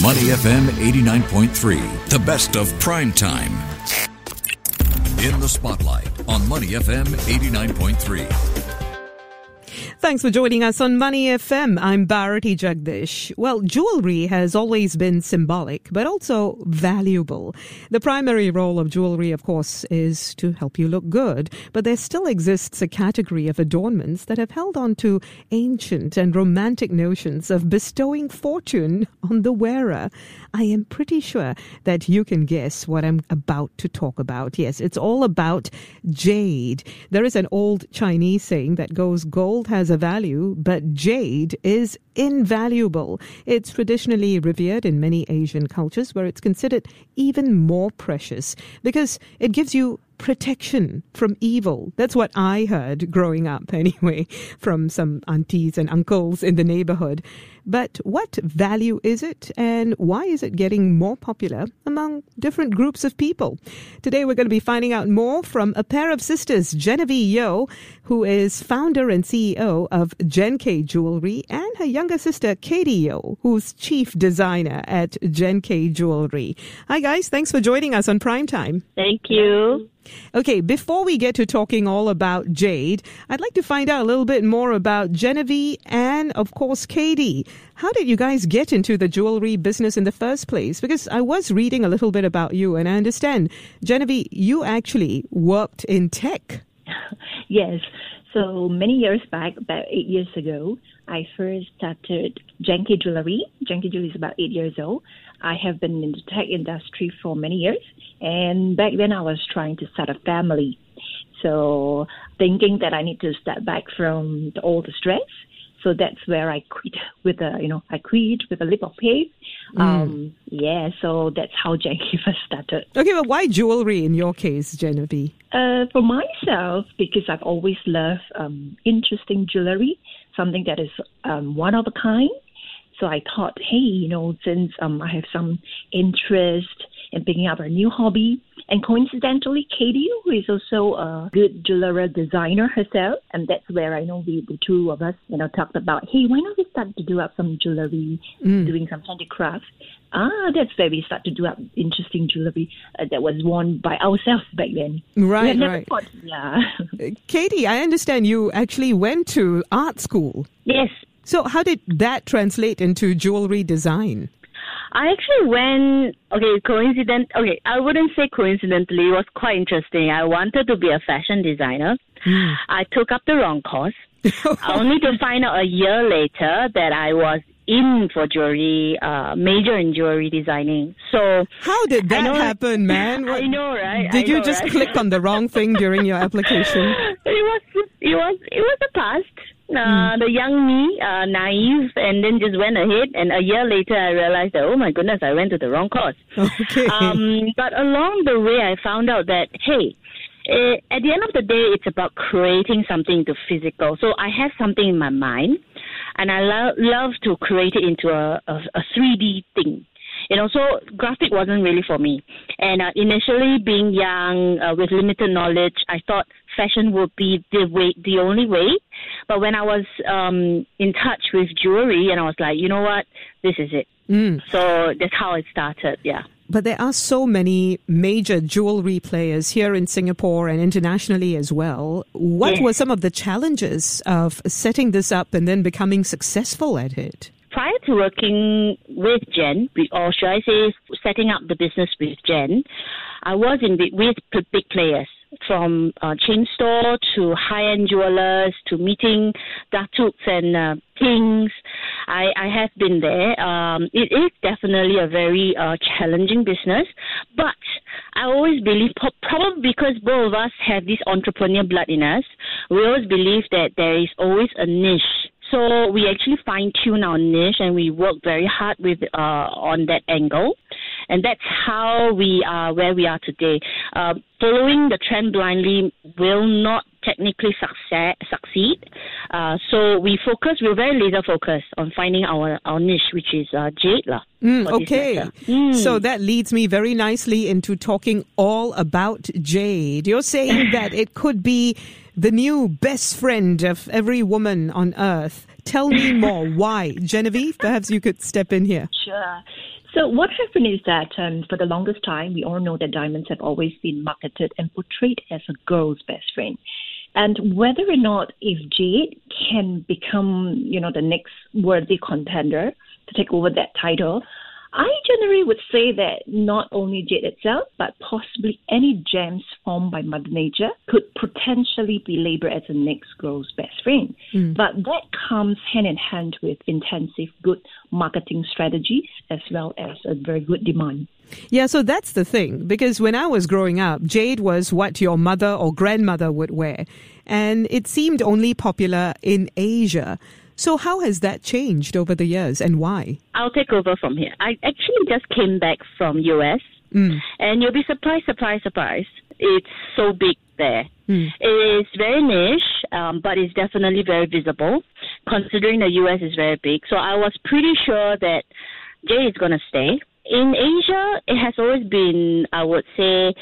Money FM 89.3, the best of prime time. In the spotlight on Money FM 89.3. Thanks for joining us on Money FM. I'm Bharati Jagdish. Well, jewelry has always been symbolic, but also valuable. The primary role of jewelry, of course, is to help you look good, but there still exists a category of adornments that have held on to ancient and romantic notions of bestowing fortune on the wearer. I am pretty sure that you can guess what I'm about to talk about. Yes, it's all about jade. There is an old Chinese saying that goes, gold has a value, but jade is invaluable. It's traditionally revered in many Asian cultures where it's considered even more precious because it gives you protection from evil. That's what I heard growing up, anyway, from some aunties and uncles in the neighborhood. But what value is it, and why is it getting more popular among different groups of people? Today, we're going to be finding out more from a pair of sisters, Genevieve Yeo, who is founder and CEO of Gen K Jewelry, and her younger sister, Katie Yeo, who's chief designer at Gen K Jewelry. Hi, guys. Thanks for joining us on Primetime. Thank you. Okay, before we get to talking all about Jade, I'd like to find out a little bit more about Genevieve and, of course, Katie. How did you guys get into the jewelry business in the first place? Because I was reading a little bit about you, and I understand, Genevieve, you actually worked in tech. Yes. So many years back, about eight years ago, I first started K Jewelry. K Jewelry is about eight years old. I have been in the tech industry for many years, and back then I was trying to start a family. So thinking that I need to step back from all the stress. So that's where I quit with a, you know, I quit with a leap of faith. Um, yeah, so that's how K first started. Okay, but why jewelry in your case, Genevieve? Uh, for myself, because I've always loved um, interesting jewelry, something that is um, one of a kind. So I thought, hey, you know, since um, I have some interest in picking up a new hobby, and coincidentally, Katie, who is also a good jewelry designer herself, and that's where I know we, the two of us, you know, talked about, hey, why not we start to do up some jewelry, doing some handicraft. Ah, that's where we start to do up interesting jewelry uh, that was worn by ourselves back then. Right, right. thought, yeah. Katie, I understand you actually went to art school. yes, So, how did that translate into jewelry design? I actually went, okay, coincident, okay, I wouldn't say coincidentally, it was quite interesting. I wanted to be a fashion designer. I took up the wrong course, only to find out a year later that I was in for jewelry, uh, major in jewelry designing. So, How did that know- happen, man? I know, right? Did you just right? click on the wrong thing during your application? it was it was it was a past. Uh, The young me, uh, naive, and then just went ahead. And a year later, I realized that oh my goodness, I went to the wrong course. Okay. Um, but along the way, I found out that hey, eh, at the end of the day, it's about creating something to physical. So I have something in my mind, and I lo- love to create it into a a, a 3D thing. You know, so graphic wasn't really for me. And uh, initially, being young uh, with limited knowledge, I thought fashion would be the way, the only way. But when I was um, in touch with jewelry, and I was like, you know what, this is it. So that's how it started. Yeah. But there are so many major jewelry players here in Singapore and internationally as well. What Yes. were some of the challenges of setting this up and then becoming successful at it? Prior to working with Jen, or should I say, setting up the business with Jen, I was in with big players from uh, chain store to high-end jewelers to meeting datuks and uh, kings. I, I have been there. Um, it is definitely a very uh, challenging business, but I always believe, probably because both of us have this entrepreneur blood in us, we always believe that there is always a niche so we actually fine tune our niche and we work very hard with uh, on that angle, and that's how we are where we are today. Uh, following the trend blindly will not technically success, succeed. Uh, so we focus. We're very laser focused on finding our our niche, which is uh, jade lah. Mm, okay. Mm. So that leads me very nicely into talking all about jade. You're saying that it could be the new best friend of every woman on earth. Tell me more. Why? Genevieve, perhaps you could step in here. Sure. So what happened is that um, for the longest time, we all know that diamonds have always been marketed and portrayed as a girl's best friend. And whether or not if Jade can become, you know, the next worthy contender to take over that title, I generally would say that not only jade itself, but possibly any gems formed by Mother Nature could potentially be labeled as the next girl's best friend. Mm. But that comes hand in hand with intensive good marketing strategies as well as a very good demand. Yeah, so that's the thing. Because when I was growing up, jade was what your mother or grandmother would wear. And it seemed only popular in Asia. So how has that changed over the years and why? I'll take over from here. I actually just came back from US mm. and you'll be surprised, surprised, surprised. It's so big there. Mm. It's very niche, um, but it's definitely very visible considering the US is very big. So I was pretty sure that jade is going to stay. In Asia, it has always been, I would say,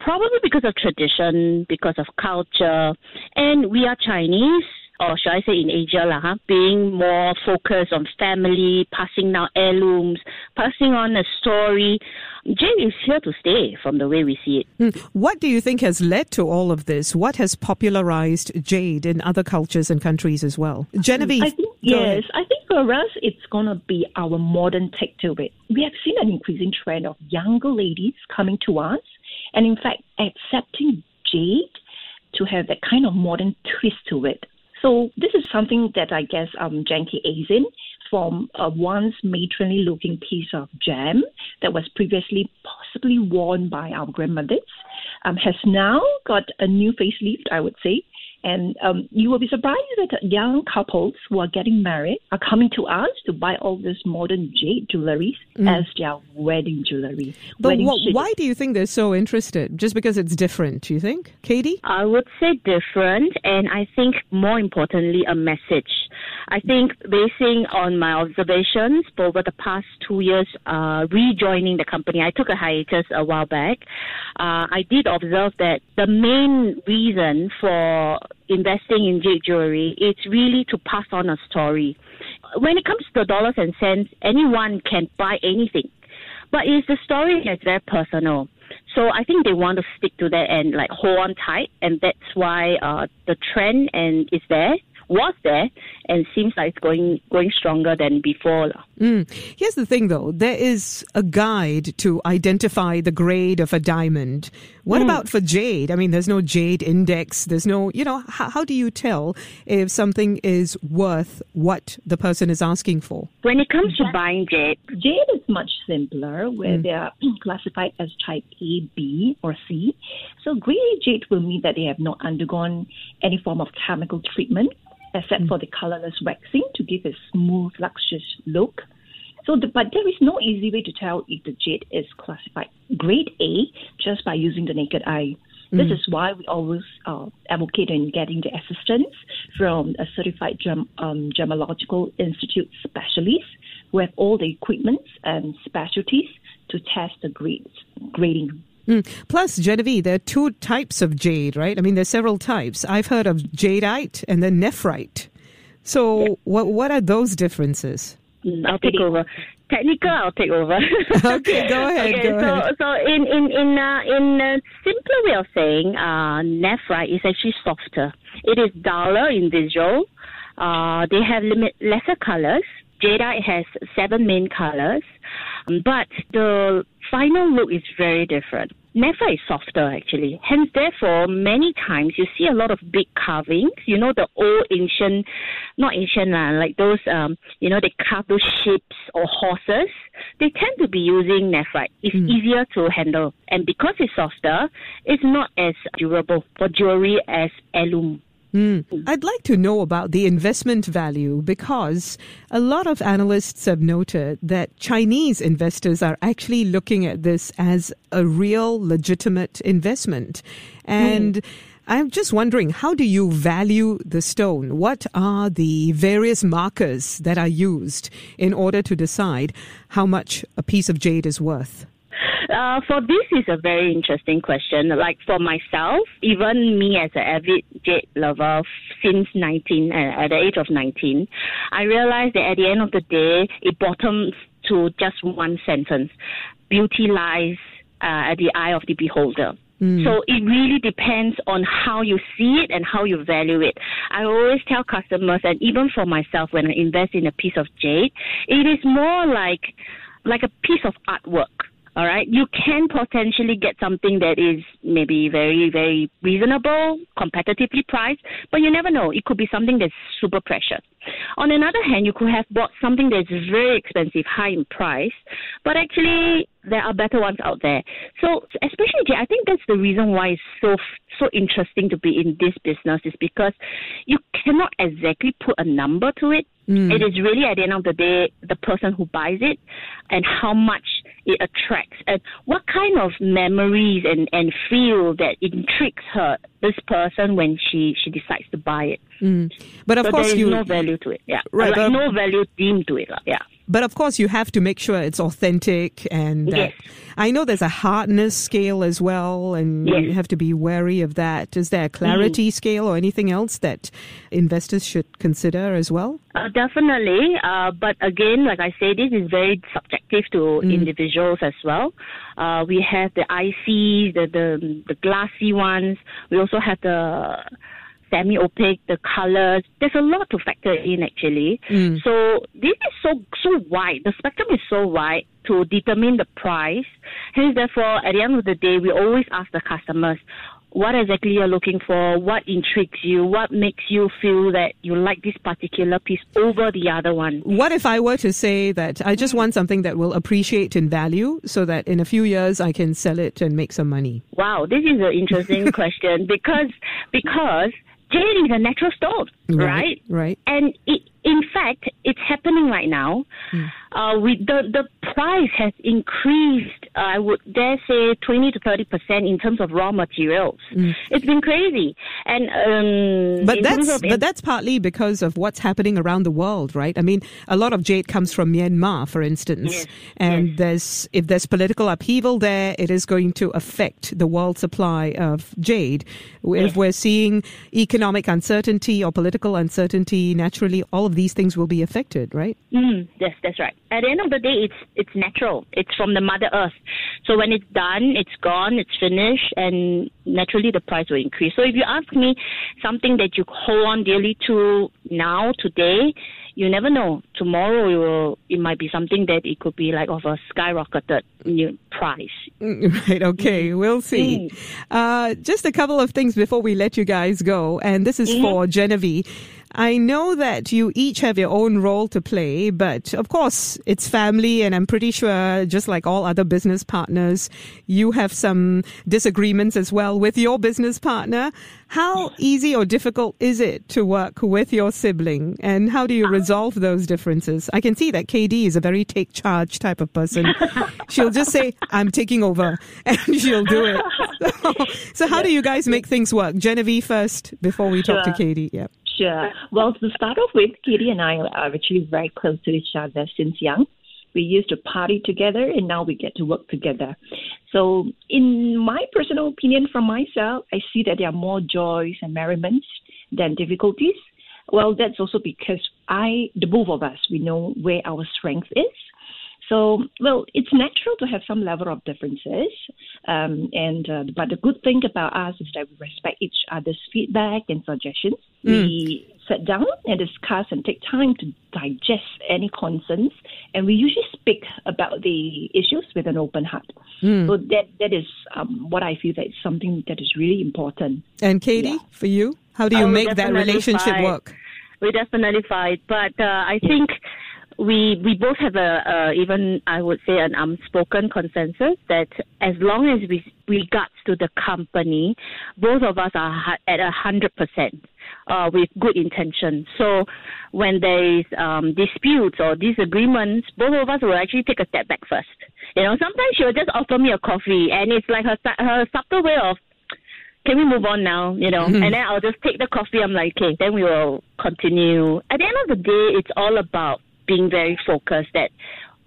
probably because of tradition, because of culture, and we are Chinese or should I say in Asia, lah, huh, being more focused on family, passing down heirlooms, passing on a story. Jade is here to stay from the way we see it. Hmm. What do you think has led to all of this? What has popularized Jade in other cultures and countries as well? Genevieve? I think, yes, I think for us, it's going to be our modern take to it. We have seen an increasing trend of younger ladies coming to us and, in fact, accepting Jade to have that kind of modern twist to it. So this is something that I guess um, Janki from a once matronly looking piece of gem that was previously possibly worn by our grandmothers um, has now got a new facelift, I would say, and um, you will be surprised that young couples who are getting married are coming to us to buy all this modern jade jewelry mm. as their wedding jewelry. But wedding wh- why do you think they're so interested? Just because it's different, do you think? Katie? I would say different, and I think more importantly, a message. I think basing on my observations over the past two years, uh, rejoining the company, I took a hiatus a while back. Uh, I did observe that the main reason for investing in jade jewelry, it's really to pass on a story. When it comes to dollars and cents, anyone can buy anything. But it's the story that's very personal. So I think they want to stick to that and like hold on tight, and that's why uh, the trend and is there was there and seems like it's going going stronger than before. Mm. Here's the thing though, there is a guide to identify the grade of a diamond. What mm. about for jade? I mean, there's no jade index. There's no, you know, how, how do you tell if something is worth what the person is asking for? When it comes to buying jade, jade is much simpler where mm. they are classified as type A, B, or C. So grade jade will mean that they have not undergone any form of chemical treatment except mm. for the colorless waxing to give a smooth, luxurious look. So, the, but there is no easy way to tell if the jade is classified grade A just by using the naked eye. Mm. This is why we always uh, advocate in getting the assistance from a certified gem, um, gemological institute specialist who have all the equipment and specialties to test the grades, grading Mm. Plus, Genevieve, there are two types of jade, right? I mean, there's several types. I've heard of jadeite and then nephrite. So, yeah. what what are those differences? Mm, I'll take over. Technical, I'll take over. okay, go ahead. Okay, go so ahead. so in in in uh, in a simpler way of saying, uh, nephrite is actually softer. It is duller in visual. Uh, they have limit lesser colors. Jadeite has seven main colors, but the final look is very different. Nephrite is softer actually. Hence, therefore, many times you see a lot of big carvings. You know the old ancient, not ancient uh, like those, um, you know, they carve those ships or horses. They tend to be using nephrite. It's mm. easier to handle, and because it's softer, it's not as durable for jewelry as heirloom. Mm. I'd like to know about the investment value because a lot of analysts have noted that Chinese investors are actually looking at this as a real legitimate investment. And mm. I'm just wondering, how do you value the stone? What are the various markers that are used in order to decide how much a piece of jade is worth? Uh, for this is a very interesting question. Like for myself, even me as an avid jade lover since 19, uh, at the age of 19, I realized that at the end of the day, it bottoms to just one sentence. Beauty lies uh, at the eye of the beholder. Mm. So it really depends on how you see it and how you value it. I always tell customers, and even for myself, when I invest in a piece of jade, it is more like like a piece of artwork. All right, you can potentially get something that is maybe very, very reasonable, competitively priced, but you never know. It could be something that's super precious. On another hand, you could have bought something that's very expensive, high in price, but actually there are better ones out there. So, especially, I think that's the reason why it's so so interesting to be in this business is because you cannot exactly put a number to it. Mm. It is really at the end of the day the person who buys it and how much it attracts and what kind of memories and, and feel that intrigues her this person when she, she decides to buy it. Mm. But of so course, there is you no value to it. Yeah, right. Like no value deemed to it. Yeah. But of course, you have to make sure it's authentic, and yes. I know there's a hardness scale as well, and yes. you have to be wary of that. Is there a clarity mm. scale or anything else that investors should consider as well? Uh, definitely, uh, but again, like I say, this is very subjective to mm. individuals as well. Uh, we have the ICs, the, the the glassy ones. We also have the semi-opaque, the colors. There's a lot to factor in actually. Mm. So this is so so wide. The spectrum is so wide to determine the price. Hence, therefore, at the end of the day, we always ask the customers, what exactly you're looking for, what intrigues you, what makes you feel that you like this particular piece over the other one. What if I were to say that I just want something that will appreciate in value so that in a few years I can sell it and make some money? Wow, this is an interesting question because because jade is a natural stone, right? Right. right. And it, in fact, it's happening right now. Mm. Uh, we, the, the price has increased, uh, I would dare say, 20 to 30% in terms of raw materials. Mm. It's been crazy. And, um, but that's, but that's partly because of what's happening around the world, right? I mean, a lot of jade comes from Myanmar, for instance. Yes. And yes. there's, if there's political upheaval there, it is going to affect the world supply of jade. If yes. we're seeing economic uncertainty or political uncertainty, naturally all of these things will be affected, right? Mm, yes, that's right. At the end of the day, it's it's natural. It's from the Mother Earth. So when it's done, it's gone, it's finished, and naturally the price will increase. So if you ask me something that you hold on dearly to now, today, you never know. Tomorrow it will it might be something that it could be like of a skyrocketed new price. Right. Okay. We'll see. Mm. Uh, just a couple of things before we let you guys go, and this is mm-hmm. for Genevieve. I know that you each have your own role to play, but of course it's family and I'm pretty sure just like all other business partners, you have some disagreements as well with your business partner. How easy or difficult is it to work with your sibling and how do you resolve those differences? I can see that Katie is a very take charge type of person. she'll just say, I'm taking over and she'll do it. so how do you guys make things work? Genevieve first before we talk sure. to Katie. Yeah. Sure. Uh, well, to start off with, Katie and I are actually very close to each other since young. We used to party together, and now we get to work together. So, in my personal opinion, from myself, I see that there are more joys and merriments than difficulties. Well, that's also because I, the both of us, we know where our strength is. So, well, it's natural to have some level of differences, um, and uh, but the good thing about us is that we respect each other's feedback and suggestions. Mm. We sit down and discuss and take time to digest any concerns, and we usually speak about the issues with an open heart. Mm. So that that is um, what I feel that is something that is really important. And Katie, yeah. for you, how do you oh, make that relationship fight. work? We definitely fight, but uh, I think we we both have a, even I would say an unspoken consensus that as long as we regards to the company, both of us are at a hundred percent uh, with good intention. So when there is um, disputes or disagreements, both of us will actually take a step back first. You know, sometimes she will just offer me a coffee, and it's like her her subtle way of can we move on now? You know, mm-hmm. and then I'll just take the coffee. I'm like, okay, then we will continue. At the end of the day, it's all about being very focused that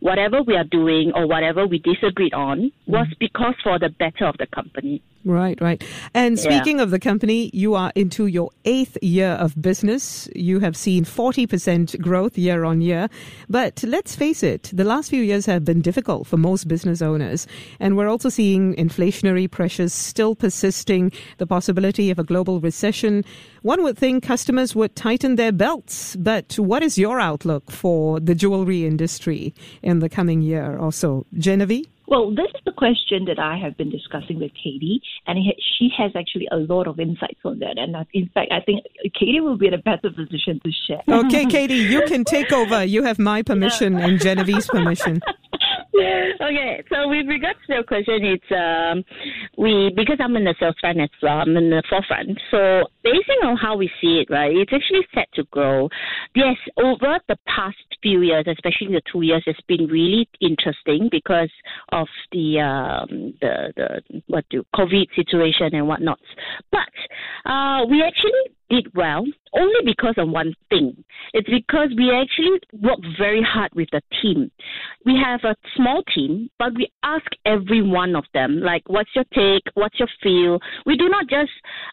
whatever we are doing or whatever we disagreed on was mm. because for the better of the company. Right, right. And speaking yeah. of the company, you are into your eighth year of business. You have seen 40% growth year on year. But let's face it, the last few years have been difficult for most business owners. And we're also seeing inflationary pressures still persisting, the possibility of a global recession. One would think customers would tighten their belts. But what is your outlook for the jewelry industry in the coming year or so? Genevieve? Well, this is the question that I have been discussing with Katie, and she has actually a lot of insights on that. And uh, in fact, I think Katie will be in a better position to share. Okay, Katie, you can take over. You have my permission and Genevieve's permission. okay, so with regards to your question, it's um, we because I'm in the sales front as well, I'm in the forefront. So basing on how we see it, right, it's actually set to grow. Yes, over the past few years, especially the two years, it's been really interesting because of the um, the the what do COVID situation and whatnot. But uh, we actually did well only because of one thing. It's because we actually work very hard with the team. We have a small team, but we ask every one of them, like, what's your take? What's your feel? We do not just,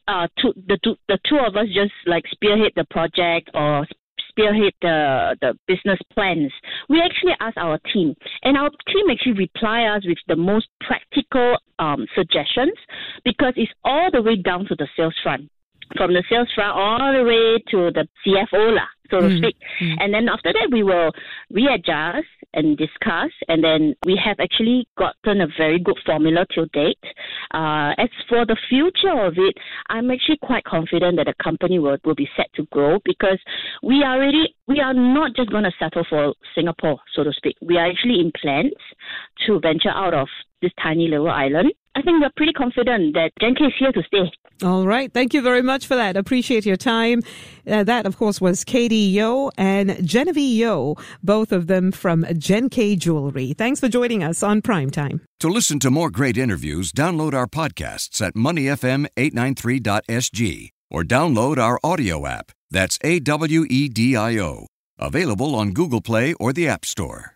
uh, the, two, the two of us just like spearhead the project or spearhead the, the business plans. We actually ask our team, and our team actually reply us with the most practical um, suggestions because it's all the way down to the sales front from the sales front all the way to the CFO, lah, so to mm speak. mm And then after that, we will readjust and discuss. And then we have actually gotten a very good formula till date. Uh, as for the future of it, I'm actually quite confident that the company will, will be set to grow because we are already, we are not just going to settle for Singapore, so to speak. We are actually in plans to venture out of this tiny little island. I think we're pretty confident that Genk is here to stay. All right. Thank you very much for that. Appreciate your time. Uh, that, of course, was Katie Yeo and Genevieve Yeo, both of them from Genk Jewelry. Thanks for joining us on Prime Time. To listen to more great interviews, download our podcasts at moneyfm893.sg or download our audio app. That's A W E D I O. Available on Google Play or the App Store.